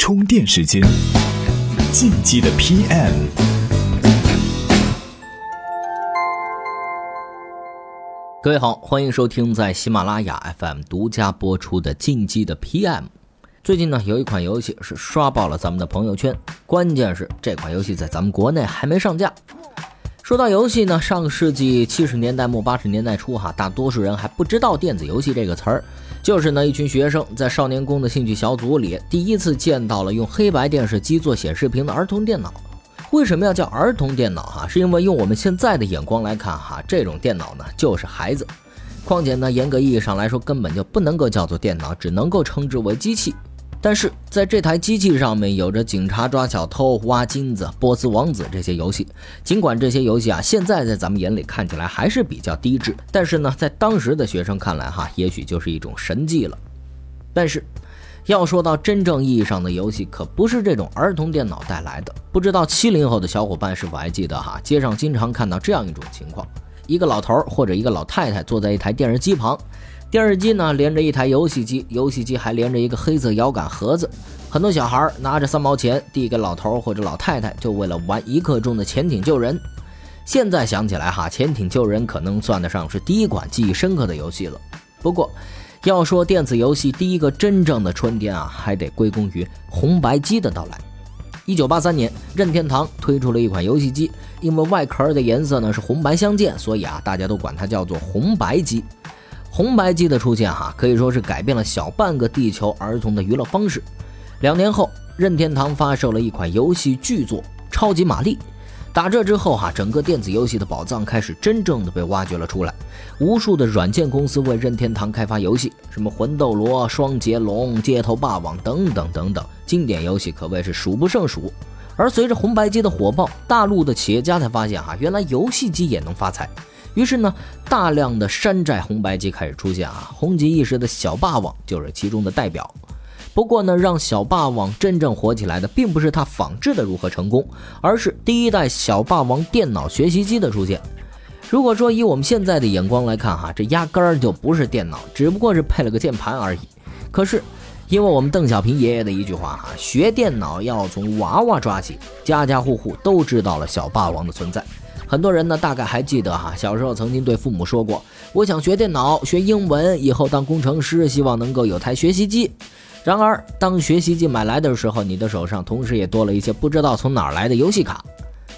充电时间，进击的 PM。各位好，欢迎收听在喜马拉雅 FM 独家播出的《进击的 PM》。最近呢，有一款游戏是刷爆了咱们的朋友圈，关键是这款游戏在咱们国内还没上架。说到游戏呢，上个世纪七十年代末八十年代初，哈，大多数人还不知道电子游戏这个词儿。就是呢，一群学生在少年宫的兴趣小组里，第一次见到了用黑白电视机做显示屏的儿童电脑。为什么要叫儿童电脑？哈，是因为用我们现在的眼光来看，哈，这种电脑呢就是孩子。况且呢，严格意义上来说，根本就不能够叫做电脑，只能够称之为机器。但是在这台机器上面有着警察抓小偷、挖金子、波斯王子这些游戏，尽管这些游戏啊现在在咱们眼里看起来还是比较低质，但是呢，在当时的学生看来哈，也许就是一种神迹了。但是，要说到真正意义上的游戏，可不是这种儿童电脑带来的。不知道七零后的小伙伴是否还记得哈？街上经常看到这样一种情况：一个老头或者一个老太太坐在一台电视机旁。电视机呢连着一台游戏机，游戏机还连着一个黑色摇杆盒子。很多小孩拿着三毛钱递给老头或者老太太，就为了玩一刻钟的潜艇救人。现在想起来哈，潜艇救人可能算得上是第一款记忆深刻的游戏了。不过，要说电子游戏第一个真正的春天啊，还得归功于红白机的到来。一九八三年，任天堂推出了一款游戏机，因为外壳的颜色呢是红白相间，所以啊，大家都管它叫做红白机。红白机的出现，哈，可以说是改变了小半个地球儿童的娱乐方式。两年后，任天堂发售了一款游戏巨作《超级玛丽》。打这之后，哈，整个电子游戏的宝藏开始真正的被挖掘了出来。无数的软件公司为任天堂开发游戏，什么魂斗罗、双截龙、街头霸王等等等等，经典游戏可谓是数不胜数。而随着红白机的火爆，大陆的企业家才发现，哈，原来游戏机也能发财。于是呢，大量的山寨红白机开始出现啊，红极一时的小霸王就是其中的代表。不过呢，让小霸王真正火起来的，并不是它仿制的如何成功，而是第一代小霸王电脑学习机的出现。如果说以我们现在的眼光来看哈，这压根儿就不是电脑，只不过是配了个键盘而已。可是，因为我们邓小平爷爷的一句话哈，学电脑要从娃娃抓起，家家户户都知道了小霸王的存在。很多人呢，大概还记得哈，小时候曾经对父母说过：“我想学电脑，学英文，以后当工程师，希望能够有台学习机。”然而，当学习机买来的时候，你的手上同时也多了一些不知道从哪儿来的游戏卡。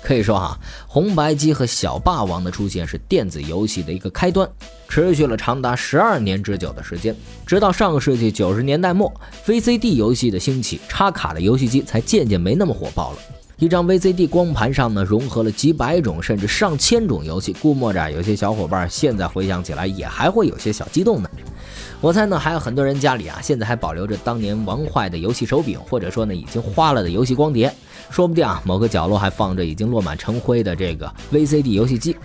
可以说哈，红白机和小霸王的出现是电子游戏的一个开端，持续了长达十二年之久的时间，直到上个世纪九十年代末，VCD 游戏的兴起，插卡的游戏机才渐渐没那么火爆了。一张 VCD 光盘上呢，融合了几百种甚至上千种游戏，估摸着有些小伙伴现在回想起来也还会有些小激动呢。我猜呢，还有很多人家里啊，现在还保留着当年玩坏的游戏手柄，或者说呢已经花了的游戏光碟，说不定啊某个角落还放着已经落满尘灰的这个 VCD 游戏机。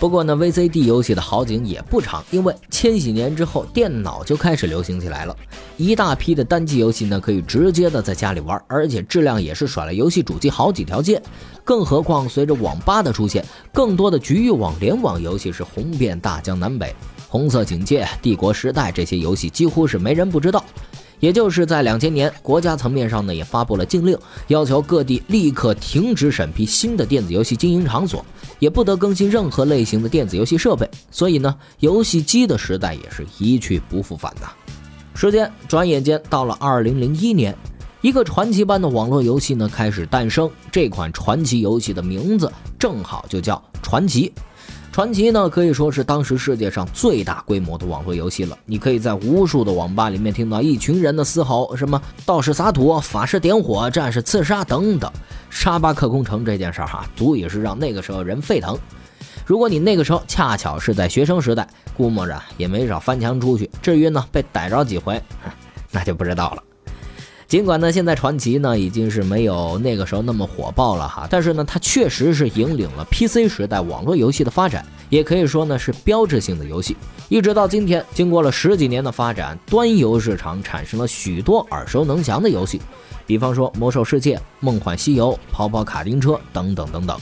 不过呢，VCD 游戏的好景也不长，因为千禧年之后，电脑就开始流行起来了。一大批的单机游戏呢，可以直接的在家里玩，而且质量也是甩了游戏主机好几条街。更何况随着网吧的出现，更多的局域网联网游戏是红遍大江南北。红色警戒、帝国时代这些游戏几乎是没人不知道。也就是在两千年，国家层面上呢也发布了禁令，要求各地立刻停止审批新的电子游戏经营场所，也不得更新任何类型的电子游戏设备。所以呢，游戏机的时代也是一去不复返呐。时间转眼间到了二零零一年，一个传奇般的网络游戏呢开始诞生。这款传奇游戏的名字正好就叫传奇。传奇呢，可以说是当时世界上最大规模的网络游戏了。你可以在无数的网吧里面听到一群人的嘶吼，什么道士撒土、法师点火、战士刺杀等等。沙巴克空城这件事儿哈，足以是让那个时候人沸腾。如果你那个时候恰巧是在学生时代，估摸着也没少翻墙出去。至于呢，被逮着几回，那就不知道了。尽管呢，现在传奇呢已经是没有那个时候那么火爆了哈，但是呢，它确实是引领了 PC 时代网络游戏的发展，也可以说呢是标志性的游戏。一直到今天，经过了十几年的发展，端游市场产生了许多耳熟能详的游戏，比方说《魔兽世界》《梦幻西游》《跑跑卡丁车》等等等等。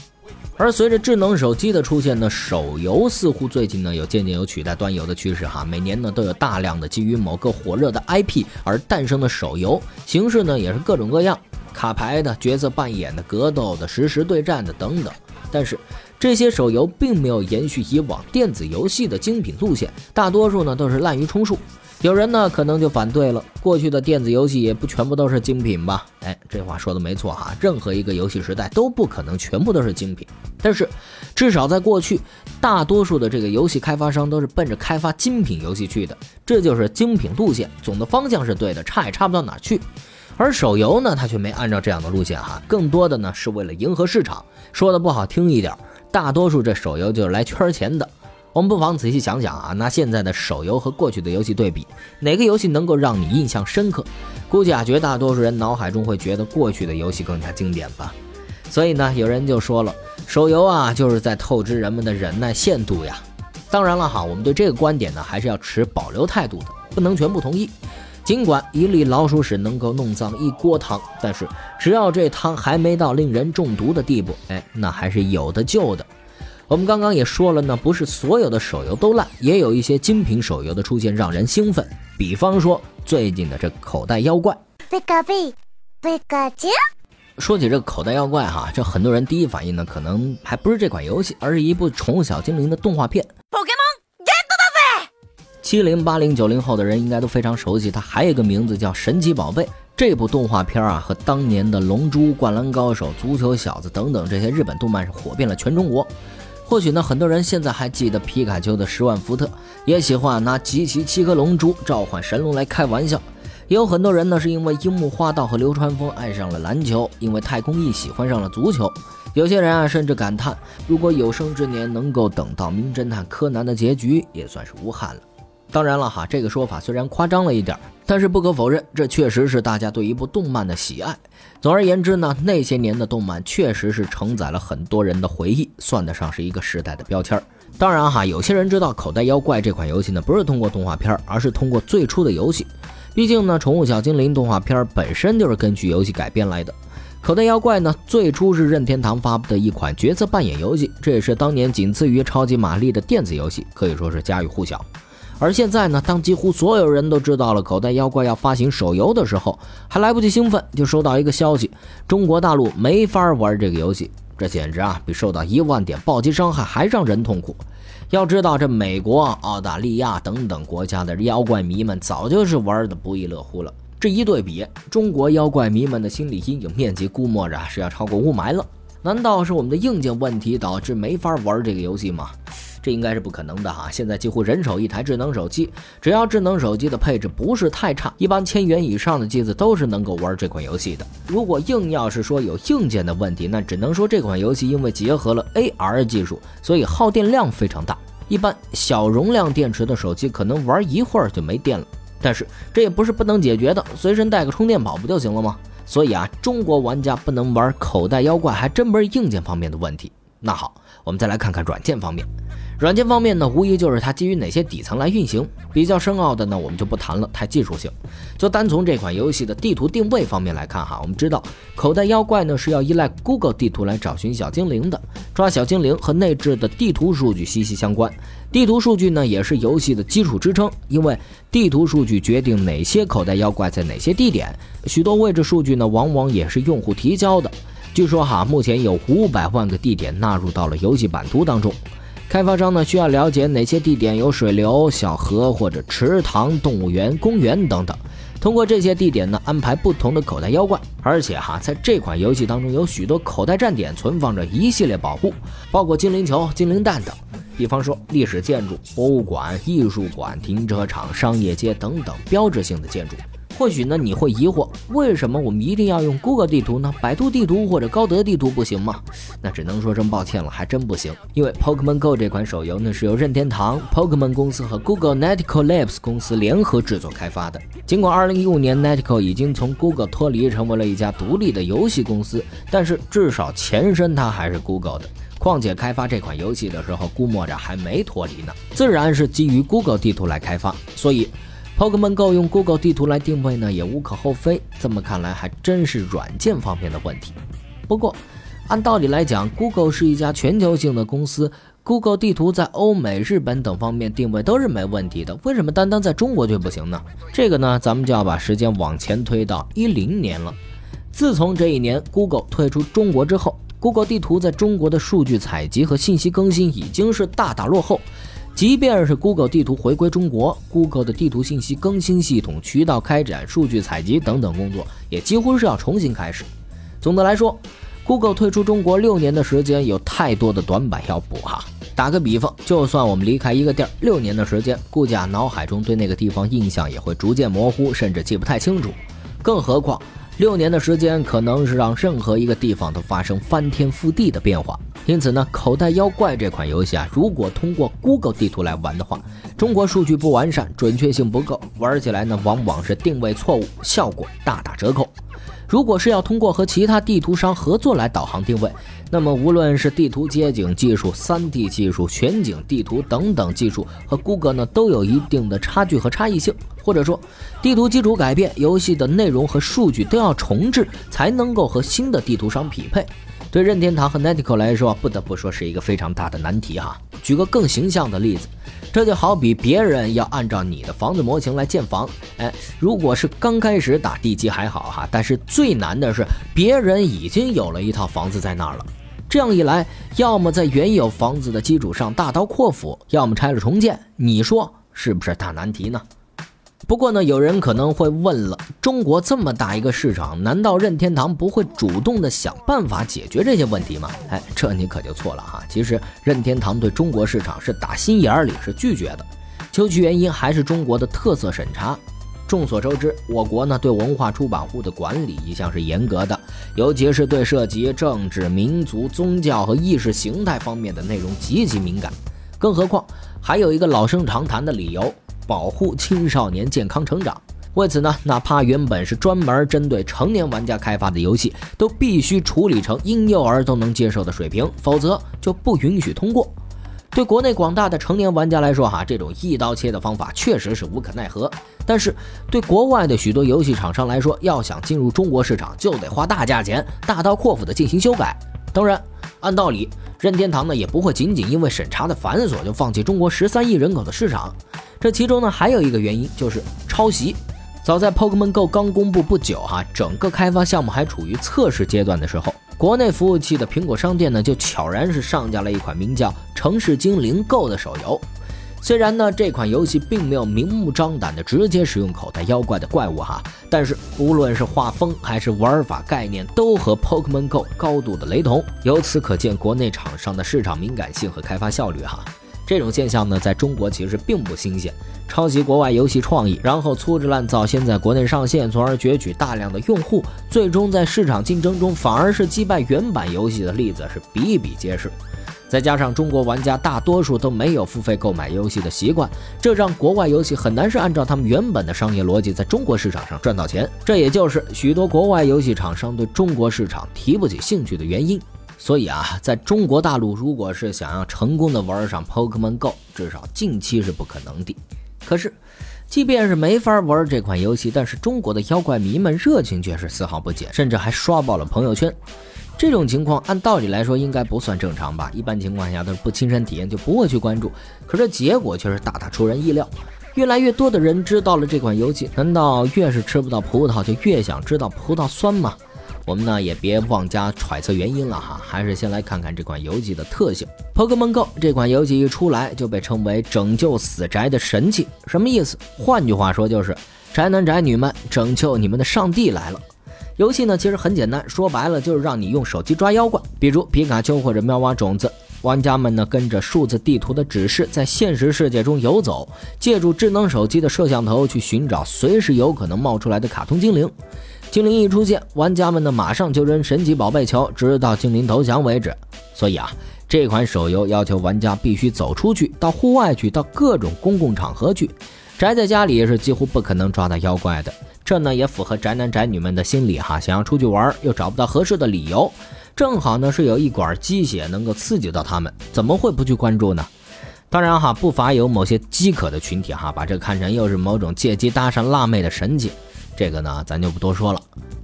而随着智能手机的出现呢，手游似乎最近呢有渐渐有取代端游的趋势哈。每年呢都有大量的基于某个火热的 IP 而诞生的手游，形式呢也是各种各样，卡牌的、角色扮演的、格斗的、实时对战的等等。但是这些手游并没有延续以往电子游戏的精品路线，大多数呢都是滥竽充数。有人呢可能就反对了，过去的电子游戏也不全部都是精品吧？哎，这话说的没错哈，任何一个游戏时代都不可能全部都是精品。但是，至少在过去，大多数的这个游戏开发商都是奔着开发精品游戏去的，这就是精品路线，总的方向是对的，差也差不到哪去。而手游呢，它却没按照这样的路线哈，更多的呢是为了迎合市场。说的不好听一点，大多数这手游就是来圈钱的。我们不妨仔细想想啊，拿现在的手游和过去的游戏对比，哪个游戏能够让你印象深刻？估计啊，绝大多数人脑海中会觉得过去的游戏更加经典吧。所以呢，有人就说了，手游啊，就是在透支人们的忍耐限度呀。当然了哈，我们对这个观点呢，还是要持保留态度的，不能全部同意。尽管一粒老鼠屎能够弄脏一锅汤，但是只要这汤还没到令人中毒的地步，哎，那还是有的救的。我们刚刚也说了呢，不是所有的手游都烂，也有一些精品手游的出现让人兴奋。比方说最近的这口袋妖怪。贝卡贝，贝卡丘。说起这个口袋妖怪哈，这很多人第一反应呢，可能还不是这款游戏，而是一部宠物小精灵的动画片。七零八零九零后的人应该都非常熟悉，它还有一个名字叫神奇宝贝。这部动画片啊，和当年的龙珠、灌篮高手、足球小子等等这些日本动漫是火遍了全中国。或许呢，很多人现在还记得皮卡丘的十万伏特，也喜欢拿集齐七颗龙珠召唤神龙来开玩笑。也有很多人呢，是因为樱木花道和流川枫爱上了篮球，因为太空翼喜欢上了足球。有些人啊，甚至感叹，如果有生之年能够等到名侦探柯南的结局，也算是无憾了。当然了哈，这个说法虽然夸张了一点，但是不可否认，这确实是大家对一部动漫的喜爱。总而言之呢，那些年的动漫确实是承载了很多人的回忆，算得上是一个时代的标签当然哈，有些人知道《口袋妖怪》这款游戏呢，不是通过动画片，而是通过最初的游戏。毕竟呢，《宠物小精灵》动画片本身就是根据游戏改编来的。《口袋妖怪》呢，最初是任天堂发布的一款角色扮演游戏，这也是当年仅次于超级玛丽的电子游戏，可以说是家喻户晓。而现在呢，当几乎所有人都知道了口袋妖怪要发行手游的时候，还来不及兴奋，就收到一个消息：中国大陆没法玩这个游戏。这简直啊，比受到一万点暴击伤害还让人痛苦。要知道，这美国、澳大利亚等等国家的妖怪迷们早就是玩的不亦乐乎了。这一对比，中国妖怪迷们的心理阴影面积估摸着是要超过雾霾了。难道是我们的硬件问题导致没法玩这个游戏吗？这应该是不可能的哈！现在几乎人手一台智能手机，只要智能手机的配置不是太差，一般千元以上的机子都是能够玩这款游戏的。如果硬要是说有硬件的问题，那只能说这款游戏因为结合了 AR 技术，所以耗电量非常大。一般小容量电池的手机可能玩一会儿就没电了。但是这也不是不能解决的，随身带个充电宝不就行了吗？所以啊，中国玩家不能玩口袋妖怪，还真不是硬件方面的问题。那好，我们再来看看软件方面。软件方面呢，无疑就是它基于哪些底层来运行。比较深奥的呢，我们就不谈了，太技术性。就单从这款游戏的地图定位方面来看哈，我们知道口袋妖怪呢是要依赖 Google 地图来找寻小精灵的，抓小精灵和内置的地图数据息息相关。地图数据呢也是游戏的基础支撑，因为地图数据决定哪些口袋妖怪在哪些地点，许多位置数据呢往往也是用户提交的。据说哈，目前有五百万个地点纳入到了游戏版图当中。开发商呢需要了解哪些地点有水流、小河或者池塘、动物园、公园等等，通过这些地点呢安排不同的口袋妖怪。而且哈，在这款游戏当中有许多口袋站点存放着一系列宝物，包括精灵球、精灵蛋等。比方说历史建筑、博物馆、艺术馆、停车场、商业街等等标志性的建筑。或许呢，你会疑惑，为什么我们一定要用 Google 地图呢？百度地图或者高德地图不行吗？那只能说声抱歉了，还真不行。因为 Pokemon Go 这款手游呢，是由任天堂、Pokemon 公司和 Google Natico Labs 公司联合制作开发的。尽管2015年 Natico 已经从 Google 脱离，成为了一家独立的游戏公司，但是至少前身它还是 Google 的。况且开发这款游戏的时候，估摸着还没脱离呢，自然是基于 Google 地图来开发，所以。Pokemon Go 用 Google 地图来定位呢，也无可厚非。这么看来，还真是软件方面的问题。不过，按道理来讲，Google 是一家全球性的公司，Google 地图在欧美、日本等方面定位都是没问题的，为什么单单在中国却不行呢？这个呢，咱们就要把时间往前推到一零年了。自从这一年 Google 退出中国之后，Google 地图在中国的数据采集和信息更新已经是大大落后。即便是 Google 地图回归中国，Google 的地图信息更新系统、渠道开展、数据采集等等工作，也几乎是要重新开始。总的来说，Google 退出中国六年的时间有太多的短板要补哈。打个比方，就算我们离开一个地儿六年的时间，估计啊脑海中对那个地方印象也会逐渐模糊，甚至记不太清楚。更何况，六年的时间可能是让任何一个地方都发生翻天覆地的变化。因此呢，口袋妖怪这款游戏啊，如果通过 Google 地图来玩的话，中国数据不完善，准确性不够，玩起来呢往往是定位错误，效果大打折扣。如果是要通过和其他地图商合作来导航定位，那么无论是地图街景技术、3D 技术、全景地图等等技术，和 Google 呢都有一定的差距和差异性，或者说地图基础改变，游戏的内容和数据都要重置，才能够和新的地图商匹配。对任天堂和 Netico 来说，不得不说是一个非常大的难题哈。举个更形象的例子，这就好比别人要按照你的房子模型来建房，哎，如果是刚开始打地基还好哈，但是最难的是别人已经有了一套房子在那儿了。这样一来，要么在原有房子的基础上大刀阔斧，要么拆了重建，你说是不是大难题呢？不过呢，有人可能会问了：中国这么大一个市场，难道任天堂不会主动的想办法解决这些问题吗？哎，这你可就错了哈。其实任天堂对中国市场是打心眼里是拒绝的，究其原因还是中国的特色审查。众所周知，我国呢对文化出版物的管理一向是严格的，尤其是对涉及政治、民族、宗教和意识形态方面的内容极其敏感。更何况还有一个老生常谈的理由。保护青少年健康成长，为此呢，哪怕原本是专门针对成年玩家开发的游戏，都必须处理成婴幼儿都能接受的水平，否则就不允许通过。对国内广大的成年玩家来说，哈，这种一刀切的方法确实是无可奈何。但是对国外的许多游戏厂商来说，要想进入中国市场，就得花大价钱，大刀阔斧的进行修改。当然，按道理，任天堂呢也不会仅仅因为审查的繁琐就放弃中国十三亿人口的市场。这其中呢，还有一个原因就是抄袭。早在 Pokemon Go 刚公布不久，哈，整个开发项目还处于测试阶段的时候，国内服务器的苹果商店呢，就悄然是上架了一款名叫《城市精灵 Go》的手游。虽然呢，这款游戏并没有明目张胆的直接使用口袋妖怪的怪物哈，但是无论是画风还是玩法概念，都和 Pokemon Go 高度的雷同。由此可见，国内厂商的市场敏感性和开发效率哈。这种现象呢，在中国其实并不新鲜。抄袭国外游戏创意，然后粗制滥造，先在国内上线，从而攫取大量的用户，最终在市场竞争中反而是击败原版游戏的例子是比比皆是。再加上中国玩家大多数都没有付费购买游戏的习惯，这让国外游戏很难是按照他们原本的商业逻辑在中国市场上赚到钱。这也就是许多国外游戏厂商对中国市场提不起兴趣的原因。所以啊，在中国大陆，如果是想要成功的玩上 Pokemon Go，至少近期是不可能的。可是，即便是没法玩这款游戏，但是中国的妖怪迷们热情却是丝毫不减，甚至还刷爆了朋友圈。这种情况按道理来说应该不算正常吧？一般情况下都是不亲身体验就不会去关注。可这结果却是大大出人意料，越来越多的人知道了这款游戏。难道越是吃不到葡萄，就越想知道葡萄酸吗？我们呢也别妄加揣测原因了哈，还是先来看看这款游戏的特性。Pokemon Go 这款游戏一出来就被称为拯救死宅的神器，什么意思？换句话说就是宅男宅女们拯救你们的上帝来了。游戏呢其实很简单，说白了就是让你用手机抓妖怪，比如皮卡丘或者妙蛙种子。玩家们呢跟着数字地图的指示，在现实世界中游走，借助智能手机的摄像头去寻找随时有可能冒出来的卡通精灵。精灵一出现，玩家们呢马上就扔神奇宝贝球，直到精灵投降为止。所以啊，这款手游要求玩家必须走出去，到户外去，到各种公共场合去。宅在家里是几乎不可能抓到妖怪的。这呢也符合宅男宅女们的心理哈，想要出去玩又找不到合适的理由，正好呢是有一管鸡血能够刺激到他们，怎么会不去关注呢？当然哈，不乏有某些饥渴的群体哈，把这看成又是某种借机搭讪辣妹的神器。这个呢咱就不多说了。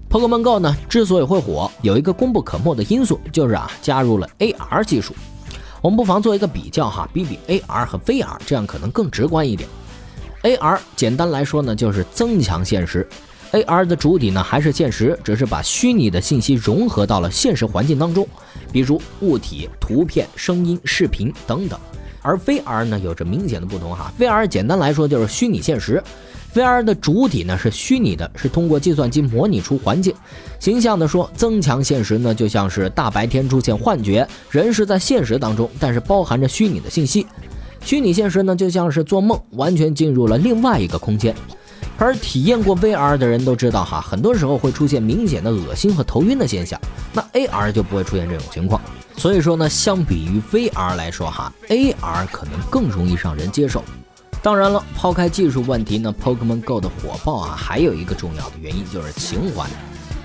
Pokemon Go 呢之所以会火，有一个功不可没的因素，就是啊加入了 AR 技术。我们不妨做一个比较哈，比比 AR 和 VR，这样可能更直观一点。AR 简单来说呢，就是增强现实。AR 的主体呢还是现实，只是把虚拟的信息融合到了现实环境当中，比如物体、图片、声音、视频等等。而 VR 呢有着明显的不同哈，VR 简单来说就是虚拟现实，VR 的主体呢是虚拟的，是通过计算机模拟出环境。形象的说，增强现实呢就像是大白天出现幻觉，人是在现实当中，但是包含着虚拟的信息。虚拟现实呢就像是做梦，完全进入了另外一个空间。而体验过 VR 的人都知道哈，很多时候会出现明显的恶心和头晕的现象。那 AR 就不会出现这种情况。所以说呢，相比于 VR 来说哈，AR 可能更容易让人接受。当然了，抛开技术问题呢，Pokemon Go 的火爆啊，还有一个重要的原因就是情怀。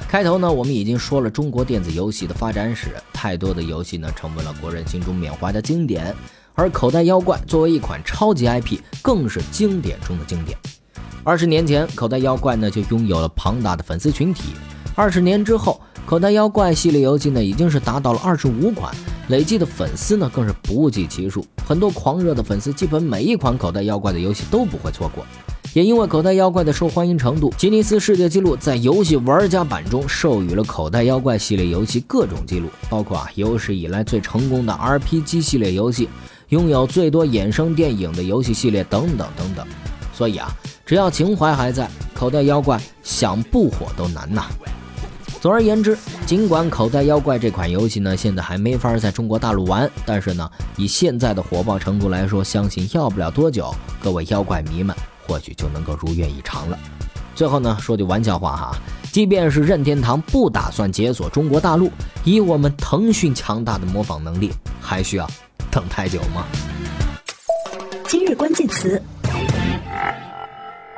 开头呢，我们已经说了中国电子游戏的发展史，太多的游戏呢成为了国人心中缅怀的经典。而口袋妖怪作为一款超级 IP，更是经典中的经典。二十年前，口袋妖怪呢就拥有了庞大的粉丝群体。二十年之后，口袋妖怪系列游戏呢已经是达到了二十五款，累计的粉丝呢更是不计其数。很多狂热的粉丝，基本每一款口袋妖怪的游戏都不会错过。也因为口袋妖怪的受欢迎程度，吉尼斯世界纪录在游戏玩家版中授予了口袋妖怪系列游戏各种记录，包括啊有史以来最成功的 RPG 系列游戏，拥有最多衍生电影的游戏系列等等等等。所以啊。只要情怀还在，口袋妖怪想不火都难呐。总而言之，尽管口袋妖怪这款游戏呢现在还没法在中国大陆玩，但是呢以现在的火爆程度来说，相信要不了多久，各位妖怪迷们或许就能够如愿以偿了。最后呢说句玩笑话哈，即便是任天堂不打算解锁中国大陆，以我们腾讯强大的模仿能力，还需要等太久吗？今日关键词。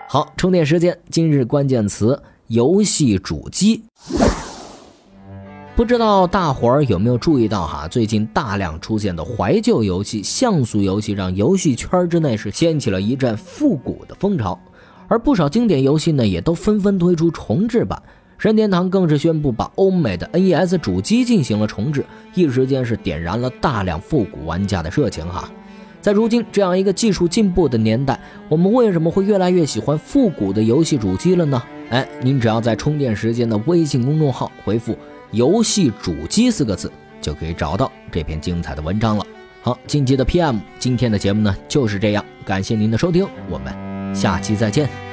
好，充电时间。今日关键词：游戏主机。不知道大伙儿有没有注意到哈？最近大量出现的怀旧游戏、像素游戏，让游戏圈之内是掀起了一阵复古的风潮。而不少经典游戏呢，也都纷纷推出重制版。任天堂更是宣布把欧美的 NES 主机进行了重置，一时间是点燃了大量复古玩家的热情哈。在如今这样一个技术进步的年代，我们为什么会越来越喜欢复古的游戏主机了呢？哎，您只要在充电时间的微信公众号回复“游戏主机”四个字，就可以找到这篇精彩的文章了。好，近期的 PM，今天的节目呢就是这样，感谢您的收听，我们下期再见。